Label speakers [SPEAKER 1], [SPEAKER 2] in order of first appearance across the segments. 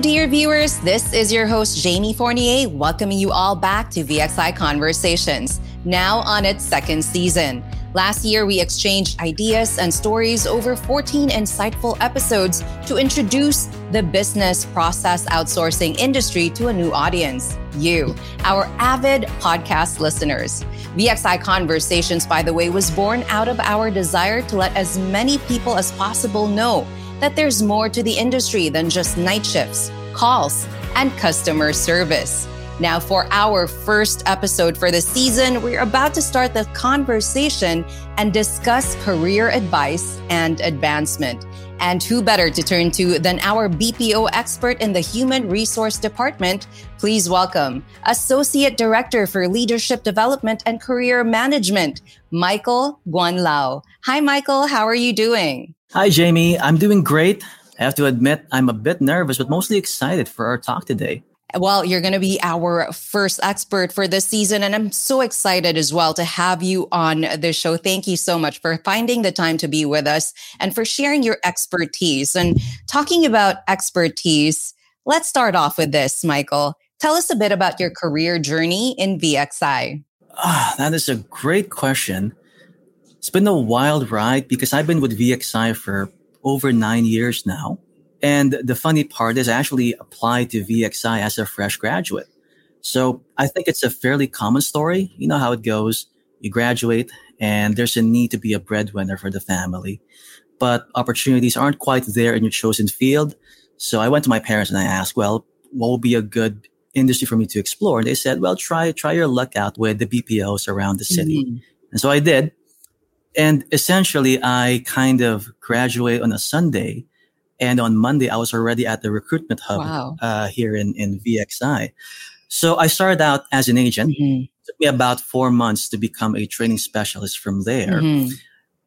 [SPEAKER 1] Dear viewers. This is your host, Jamie Fournier, welcoming you all back to VXI Conversations, now on its second season. Last year, we exchanged ideas and stories over 14 insightful episodes to introduce the business process outsourcing industry to a new audience you, our avid podcast listeners. VXI Conversations, by the way, was born out of our desire to let as many people as possible know that there's more to the industry than just night shifts, calls, and customer service. Now, for our first episode for the season, we're about to start the conversation and discuss career advice and advancement. And who better to turn to than our BPO expert in the Human Resource Department? Please welcome Associate Director for Leadership Development and Career Management, Michael Guanlao. Hi, Michael. How are you doing?
[SPEAKER 2] Hi, Jamie. I'm doing great. I have to admit, I'm a bit nervous, but mostly excited for our talk today.
[SPEAKER 1] Well, you're going to be our first expert for this season, and I'm so excited as well to have you on the show. Thank you so much for finding the time to be with us and for sharing your expertise. And talking about expertise, let's start off with this, Michael. Tell us a bit about your career journey in VXI.
[SPEAKER 2] Ah, that is a great question. It's been a wild ride because I've been with VXI for over nine years now. And the funny part is I actually applied to VXI as a fresh graduate. So I think it's a fairly common story. You know how it goes. You graduate and there's a need to be a breadwinner for the family, but opportunities aren't quite there in your chosen field. So I went to my parents and I asked, well, what would be a good industry for me to explore? And they said, well, try, try your luck out with the BPOs around the city. Mm-hmm. And so I did. And essentially, I kind of graduate on a Sunday. And on Monday, I was already at the recruitment hub wow. uh, here in, in VXI. So I started out as an agent. Mm-hmm. It took me about four months to become a training specialist from there. Mm-hmm.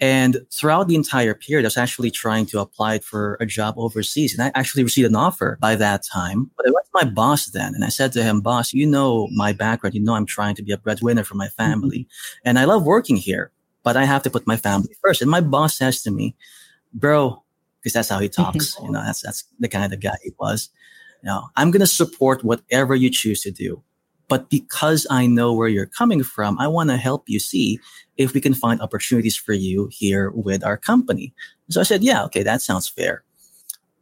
[SPEAKER 2] And throughout the entire period, I was actually trying to apply for a job overseas. And I actually received an offer by that time. But I went to my boss then and I said to him, boss, you know my background. You know, I'm trying to be a breadwinner for my family mm-hmm. and I love working here but I have to put my family first. And my boss says to me, bro, because that's how he mm-hmm. talks. you know, that's, that's the kind of guy he was. You know, I'm going to support whatever you choose to do. But because I know where you're coming from, I want to help you see if we can find opportunities for you here with our company. So I said, yeah, okay, that sounds fair.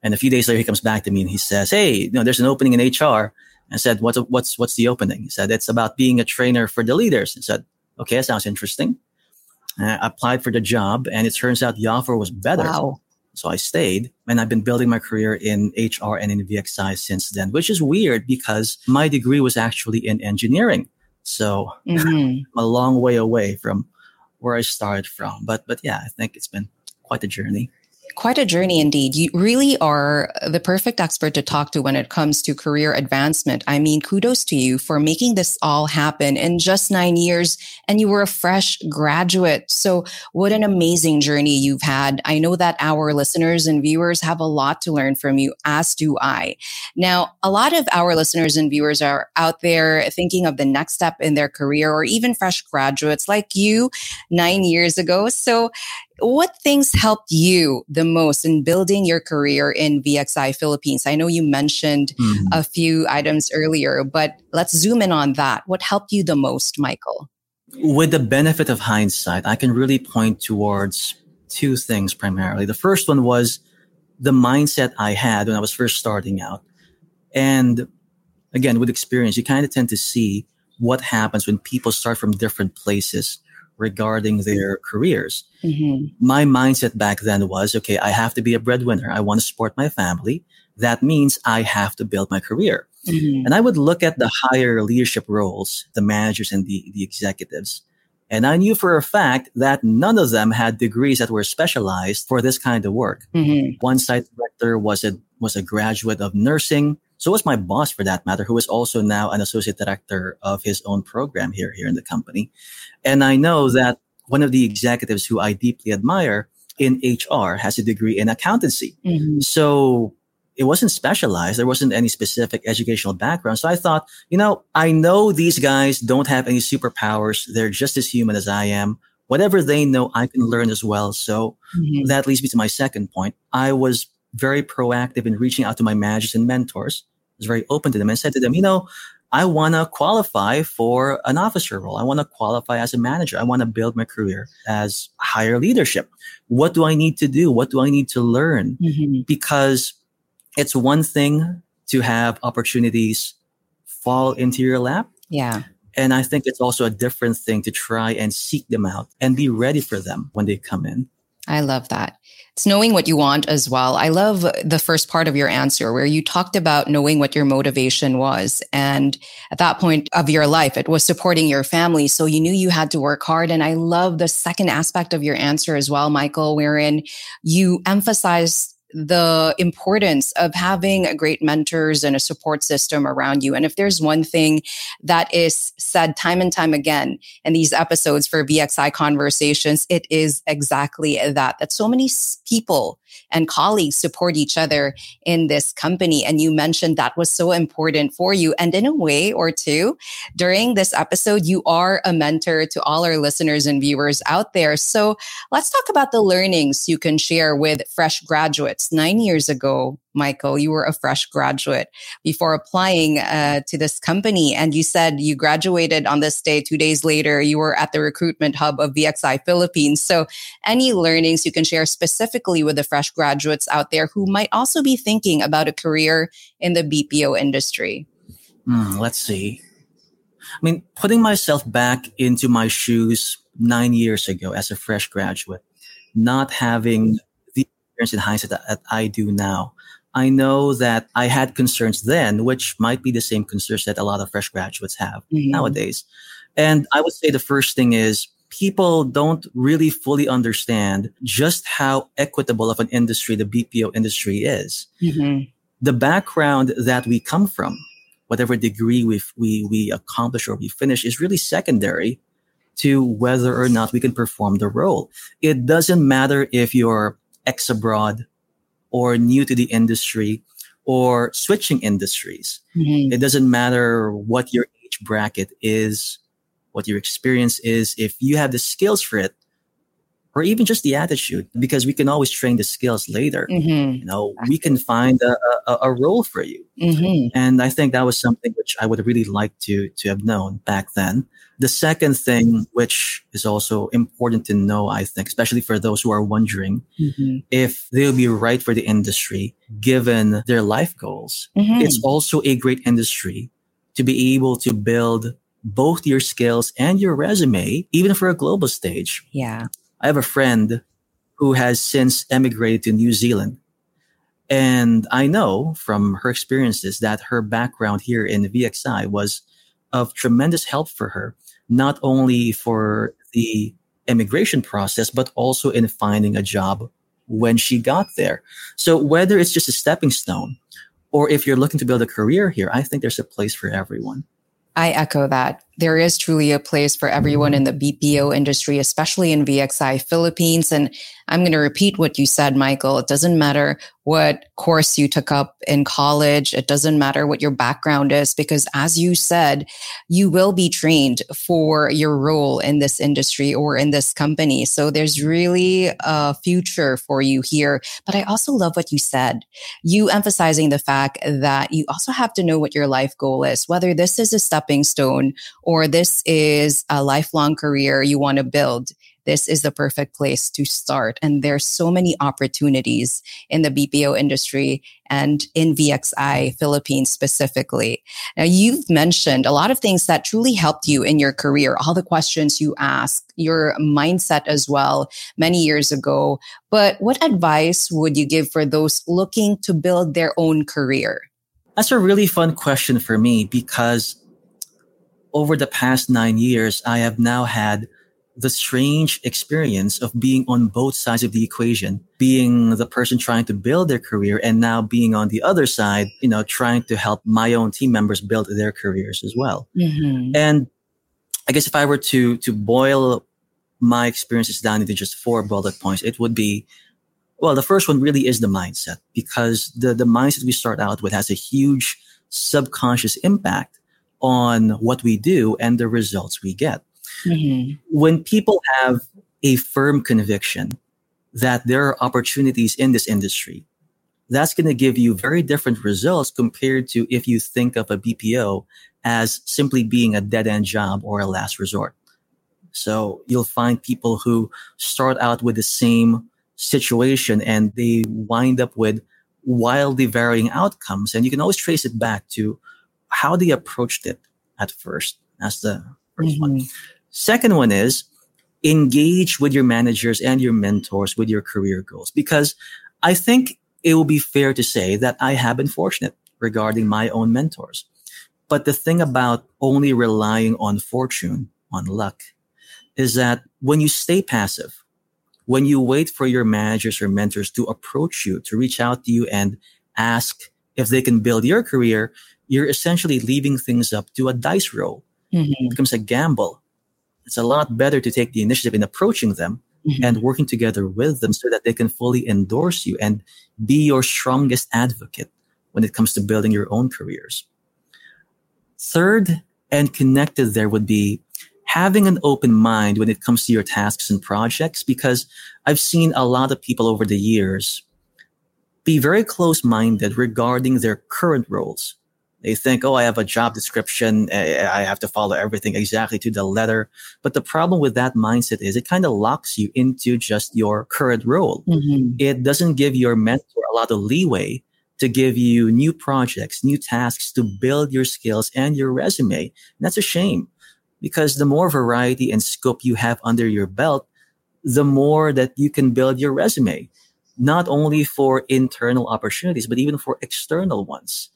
[SPEAKER 2] And a few days later, he comes back to me and he says, Hey, you know, there's an opening in HR. I said, what's, what's, what's the opening? He said, it's about being a trainer for the leaders. I said, okay, that sounds interesting. I applied for the job, and it turns out the offer was better. Wow. So I stayed, and I've been building my career in HR and in VXI since then, which is weird because my degree was actually in engineering. So mm-hmm. I'm a long way away from where I started from. But but yeah, I think it's been quite a journey.
[SPEAKER 1] Quite a journey indeed. You really are the perfect expert to talk to when it comes to career advancement. I mean, kudos to you for making this all happen in just nine years. And you were a fresh graduate. So what an amazing journey you've had. I know that our listeners and viewers have a lot to learn from you, as do I. Now, a lot of our listeners and viewers are out there thinking of the next step in their career or even fresh graduates like you nine years ago. So what things helped you the most in building your career in VXI Philippines? I know you mentioned mm-hmm. a few items earlier, but let's zoom in on that. What helped you the most, Michael?
[SPEAKER 2] With the benefit of hindsight, I can really point towards two things primarily. The first one was the mindset I had when I was first starting out. And again, with experience, you kind of tend to see what happens when people start from different places regarding their careers. Mm-hmm. My mindset back then was, okay, I have to be a breadwinner. I want to support my family. That means I have to build my career. Mm-hmm. And I would look at the higher leadership roles, the managers and the, the executives. And I knew for a fact that none of them had degrees that were specialized for this kind of work. Mm-hmm. One site director was a, was a graduate of nursing. So was my boss for that matter, who is also now an associate director of his own program here, here in the company. And I know that one of the executives who I deeply admire in HR has a degree in accountancy. Mm-hmm. So it wasn't specialized. There wasn't any specific educational background. So I thought, you know, I know these guys don't have any superpowers. They're just as human as I am. Whatever they know, I can learn as well. So mm-hmm. that leads me to my second point. I was very proactive in reaching out to my managers and mentors. Was very open to them and said to them, you know, I want to qualify for an officer role. I want to qualify as a manager. I want to build my career as higher leadership. What do I need to do? What do I need to learn? Mm-hmm. Because it's one thing to have opportunities fall into your lap.
[SPEAKER 1] Yeah.
[SPEAKER 2] And I think it's also a different thing to try and seek them out and be ready for them when they come in.
[SPEAKER 1] I love that. It's knowing what you want as well. I love the first part of your answer where you talked about knowing what your motivation was. And at that point of your life, it was supporting your family. So you knew you had to work hard. And I love the second aspect of your answer as well, Michael, wherein you emphasize the importance of having great mentors and a support system around you. And if there's one thing that is said time and time again in these episodes for VXI conversations, it is exactly that, that so many people and colleagues support each other in this company. And you mentioned that was so important for you. And in a way or two, during this episode, you are a mentor to all our listeners and viewers out there. So let's talk about the learnings you can share with fresh graduates. Nine years ago, Michael, you were a fresh graduate before applying uh, to this company. And you said you graduated on this day. Two days later, you were at the recruitment hub of VXI Philippines. So, any learnings you can share specifically with the fresh graduates out there who might also be thinking about a career in the BPO industry?
[SPEAKER 2] Mm, let's see. I mean, putting myself back into my shoes nine years ago as a fresh graduate, not having the experience in hindsight that I do now, I know that I had concerns then, which might be the same concerns that a lot of fresh graduates have mm-hmm. nowadays. And I would say the first thing is people don't really fully understand just how equitable of an industry the BPO industry is. Mm-hmm. The background that we come from, whatever degree we we we accomplish or we finish, is really secondary to whether or not we can perform the role. It doesn't matter if you're ex abroad or new to the industry or switching industries. Mm-hmm. It doesn't matter what your age bracket is, what your experience is. If you have the skills for it, or even just the attitude, because we can always train the skills later. Mm-hmm. You know, we can find a, a, a role for you. Mm-hmm. And I think that was something which I would really like to to have known back then. The second thing, which is also important to know, I think, especially for those who are wondering mm-hmm. if they'll be right for the industry given their life goals, mm-hmm. it's also a great industry to be able to build both your skills and your resume, even for a global stage.
[SPEAKER 1] Yeah.
[SPEAKER 2] I have a friend who has since emigrated to New Zealand. And I know from her experiences that her background here in VXI was of tremendous help for her, not only for the immigration process, but also in finding a job when she got there. So whether it's just a stepping stone or if you're looking to build a career here, I think there's a place for everyone.
[SPEAKER 1] I echo that there is truly a place for everyone in the BPO industry, especially in VXI Philippines. And I'm going to repeat what you said, Michael. It doesn't matter what course you took up in college. It doesn't matter what your background is, because as you said, you will be trained for your role in this industry or in this company. So there's really a future for you here. But I also love what you said. You emphasizing the fact that you also have to know what your life goal is, whether this is a stepping stone or this is a lifelong career you want to build, this is the perfect place to start. And there's so many opportunities in the BPO industry and in VXI Philippines specifically. Now, you've mentioned a lot of things that truly helped you in your career, all the questions you asked, your mindset as well many years ago. But what advice would you give for those looking to build their own career?
[SPEAKER 2] That's a really fun question for me because over the past nine years, I have now had the strange experience of being on both sides of the equation, being the person trying to build their career and now being on the other side, you know, trying to help my own team members build their careers as well. Mm-hmm. And I guess if I were to, to boil my experiences down into just four bullet points, it would be, well, the first one really is the mindset because the, the mindset we start out with has a huge subconscious impact on what we do and the results we get. Mm-hmm. When people have a firm conviction that there are opportunities in this industry, that's going to give you very different results compared to if you think of a BPO as simply being a dead end job or a last resort. So you'll find people who start out with the same situation and they wind up with wildly varying outcomes. And you can always trace it back to how they approached it at first. That's the 1st mm-hmm. one. Second one is engage with your managers and your mentors with your career goals because I think it will be fair to say that I have been fortunate regarding my own mentors. But the thing about only relying on fortune, on luck, is that when you stay passive, when you wait for your managers or mentors to approach you, to reach out to you and ask if they can build your career, you're essentially leaving things up to a dice roll. Mm-hmm. It becomes a gamble. It's a lot better to take the initiative in approaching them mm-hmm. and working together with them so that they can fully endorse you and be your strongest advocate when it comes to building your own careers. Third, and connected there would be having an open mind when it comes to your tasks and projects, because I've seen a lot of people over the years be very close minded regarding their current roles. They think, oh, I have a job description. I have to follow everything exactly to the letter. But the problem with that mindset is it kind of locks you into just your current role. Mm-hmm. It doesn't give your mentor a lot of leeway to give you new projects, new tasks to build your skills and your resume. And that's a shame because the more variety and scope you have under your belt, the more that you can build your resume, not only for internal opportunities, but even for external ones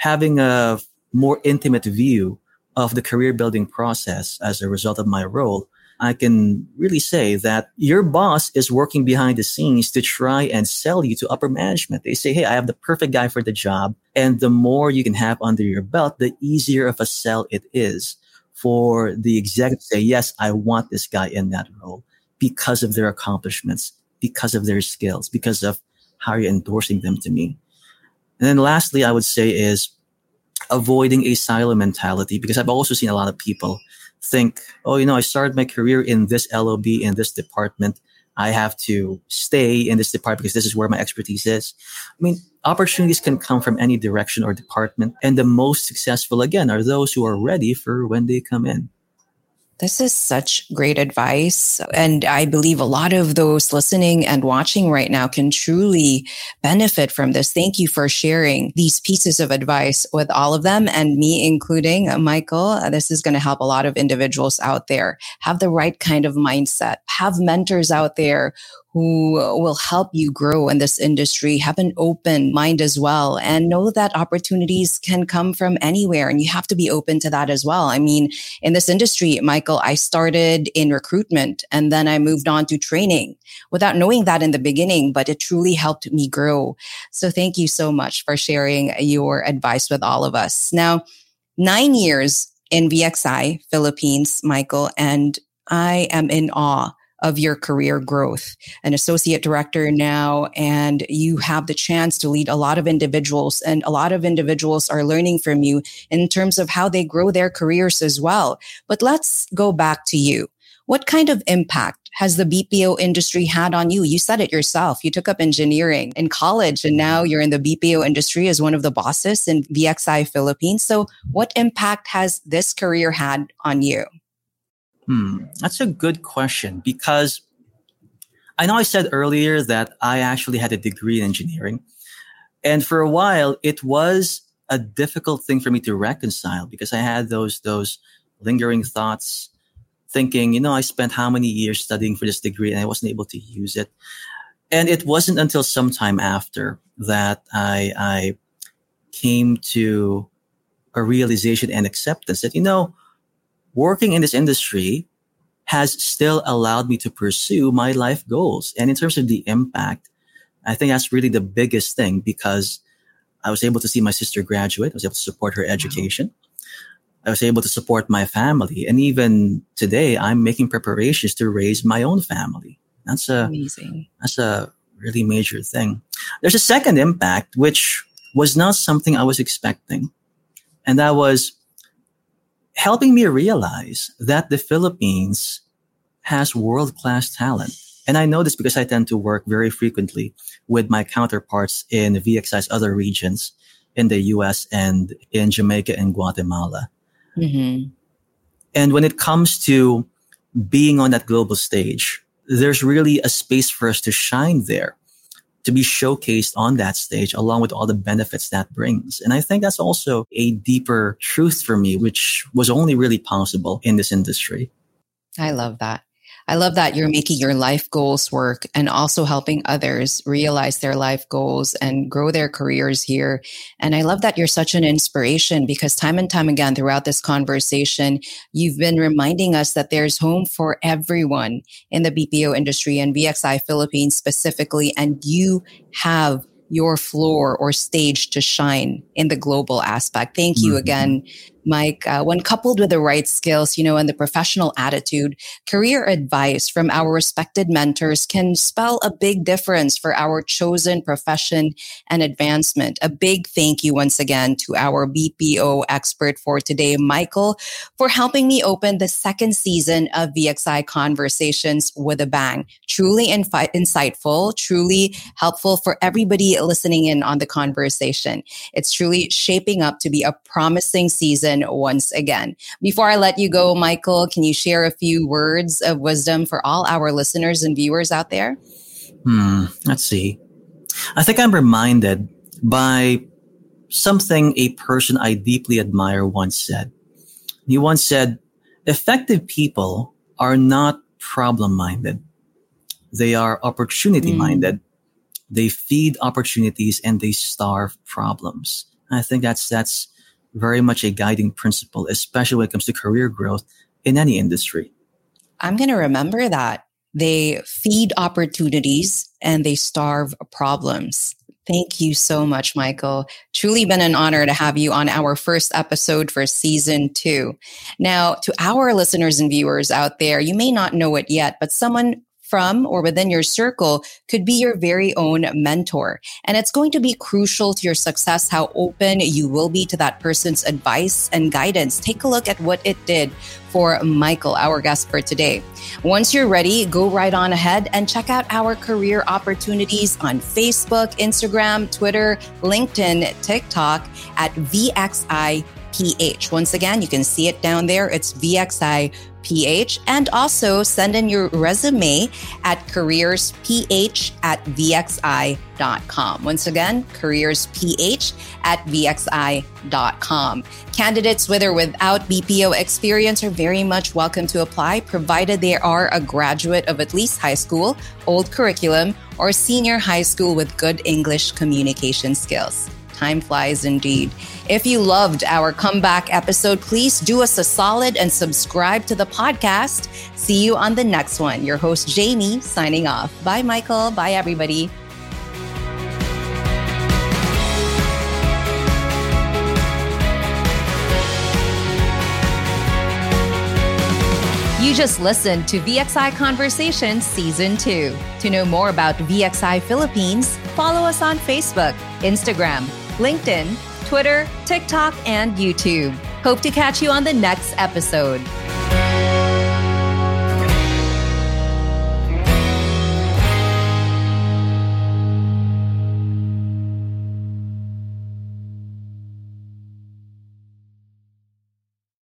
[SPEAKER 2] having a more intimate view of the career building process as a result of my role, I can really say that your boss is working behind the scenes to try and sell you to upper management. They say, Hey, I have the perfect guy for the job. And the more you can have under your belt, the easier of a sell it is for the executive to say, yes, I want this guy in that role because of their accomplishments, because of their skills, because of how you're endorsing them to me. And then lastly, I would say is avoiding a silo mentality because I've also seen a lot of people think, oh, you know, I started my career in this LOB, in this department. I have to stay in this department because this is where my expertise is. I mean, opportunities can come from any direction or department. And the most successful, again, are those who are ready for when they come in.
[SPEAKER 1] This is such great advice. And I believe a lot of those listening and watching right now can truly benefit from this. Thank you for sharing these pieces of advice with all of them and me including uh, Michael. Uh, this is going to help a lot of individuals out there have the right kind of mindset, have mentors out there who will help you grow in this industry. Have an open mind as well and know that opportunities can come from anywhere and you have to be open to that as well. I mean, in this industry, Michael, I started in recruitment and then I moved on to training without knowing that in the beginning, but it truly helped me grow. So thank you so much for sharing your advice with all of us. Now, nine years in VXI Philippines, Michael, and I am in awe of your career growth, an associate director now, and you have the chance to lead a lot of individuals and a lot of individuals are learning from you in terms of how they grow their careers as well. But let's go back to you. What kind of impact has the BPO industry had on you? You said it yourself. You took up engineering in college and now you're in the BPO industry as one of the bosses in VXI Philippines. So what impact has this career had on you?
[SPEAKER 2] Hmm, that's a good question because I know I said earlier that I actually had a degree in engineering. And for a while, it was a difficult thing for me to reconcile because I had those, those lingering thoughts thinking, you know, I spent how many years studying for this degree and I wasn't able to use it. And it wasn't until some time after that I, I came to a realization and acceptance that, you know, working in this industry has still allowed me to pursue my life goals. And in terms of the impact, I think that's really the biggest thing because I was able to see my sister graduate. I was able to support her education. I was able to support my family. And even today, I'm making preparations to raise my own family. That's a, amazing. That's a really major thing. There's a second impact, which was not something I was expecting. And that was helping me realize that the Philippines has world class talent. And I know this because I tend to work very frequently with my counterparts in VXI's other regions in the US and in Jamaica and Guatemala. Mm-hmm. And when it comes to being on that global stage, there's really a space for us to shine there, to be showcased on that stage along with all the benefits that brings. And I think that's also a deeper truth for me, which was only really possible in this industry.
[SPEAKER 1] I love that. I love that you're making your life goals work and also helping others realize their life goals and grow their careers here. And I love that you're such an inspiration because time and time again throughout this conversation, you've been reminding us that there's home for everyone in the BPO industry and VXI Philippines specifically. And you have your floor or stage to shine in the global aspect. Thank you mm-hmm. again Mike, uh, when coupled with the right skills, you know, and the professional attitude, career advice from our respected mentors can spell a big difference for our chosen profession and advancement. A big thank you once again to our BPO expert for today, Michael, for helping me open the second season of VXI Conversations with a Bang. Truly infi- insightful, truly helpful for everybody listening in on the conversation. It's truly shaping up to be a promising season season once again. Before I let you go, Michael, can you share a few words of wisdom for all our listeners and viewers out there?
[SPEAKER 2] Hmm, let's see. I think I'm reminded by something a person I deeply admire once said. He once said, effective people are not problem minded. They are opportunity minded. Mm. They feed opportunities and they starve problems. I think that's, that's very much a guiding principle, especially when it comes to career growth in any industry.
[SPEAKER 1] I'm going to remember that. They feed opportunities and they starve problems. Thank you so much, Michael. Truly been an honor to have you on our first episode for season two. Now, to our listeners and viewers out there, you may not know it yet, but someone from or within your circle could be your very own mentor. And it's going to be crucial to your success how open you will be to that person's advice and guidance. Take a look at what it did for Michael, our guest for today. Once you're ready, go right on ahead and check out our career opportunities on Facebook, Instagram, Twitter, LinkedIn, TikTok at VXI PH. Once again, you can see it down there. It's VXI PH. And also send in your resume at careersph at VXI.com. Once again, careersph at VXI.com. Candidates with or without BPO experience are very much welcome to apply, provided they are a graduate of at least high school, old curriculum, or senior high school with good English communication skills. Time flies indeed. If you loved our comeback episode, please do us a solid and subscribe to the podcast. See you on the next one. Your host, Jamie, signing off. Bye, Michael. Bye, everybody. You just listened to VXI Conversations Season 2. To know more about VXI Philippines, follow us on Facebook, Instagram, LinkedIn, Twitter, TikTok, and YouTube. Hope to catch you on the next episode.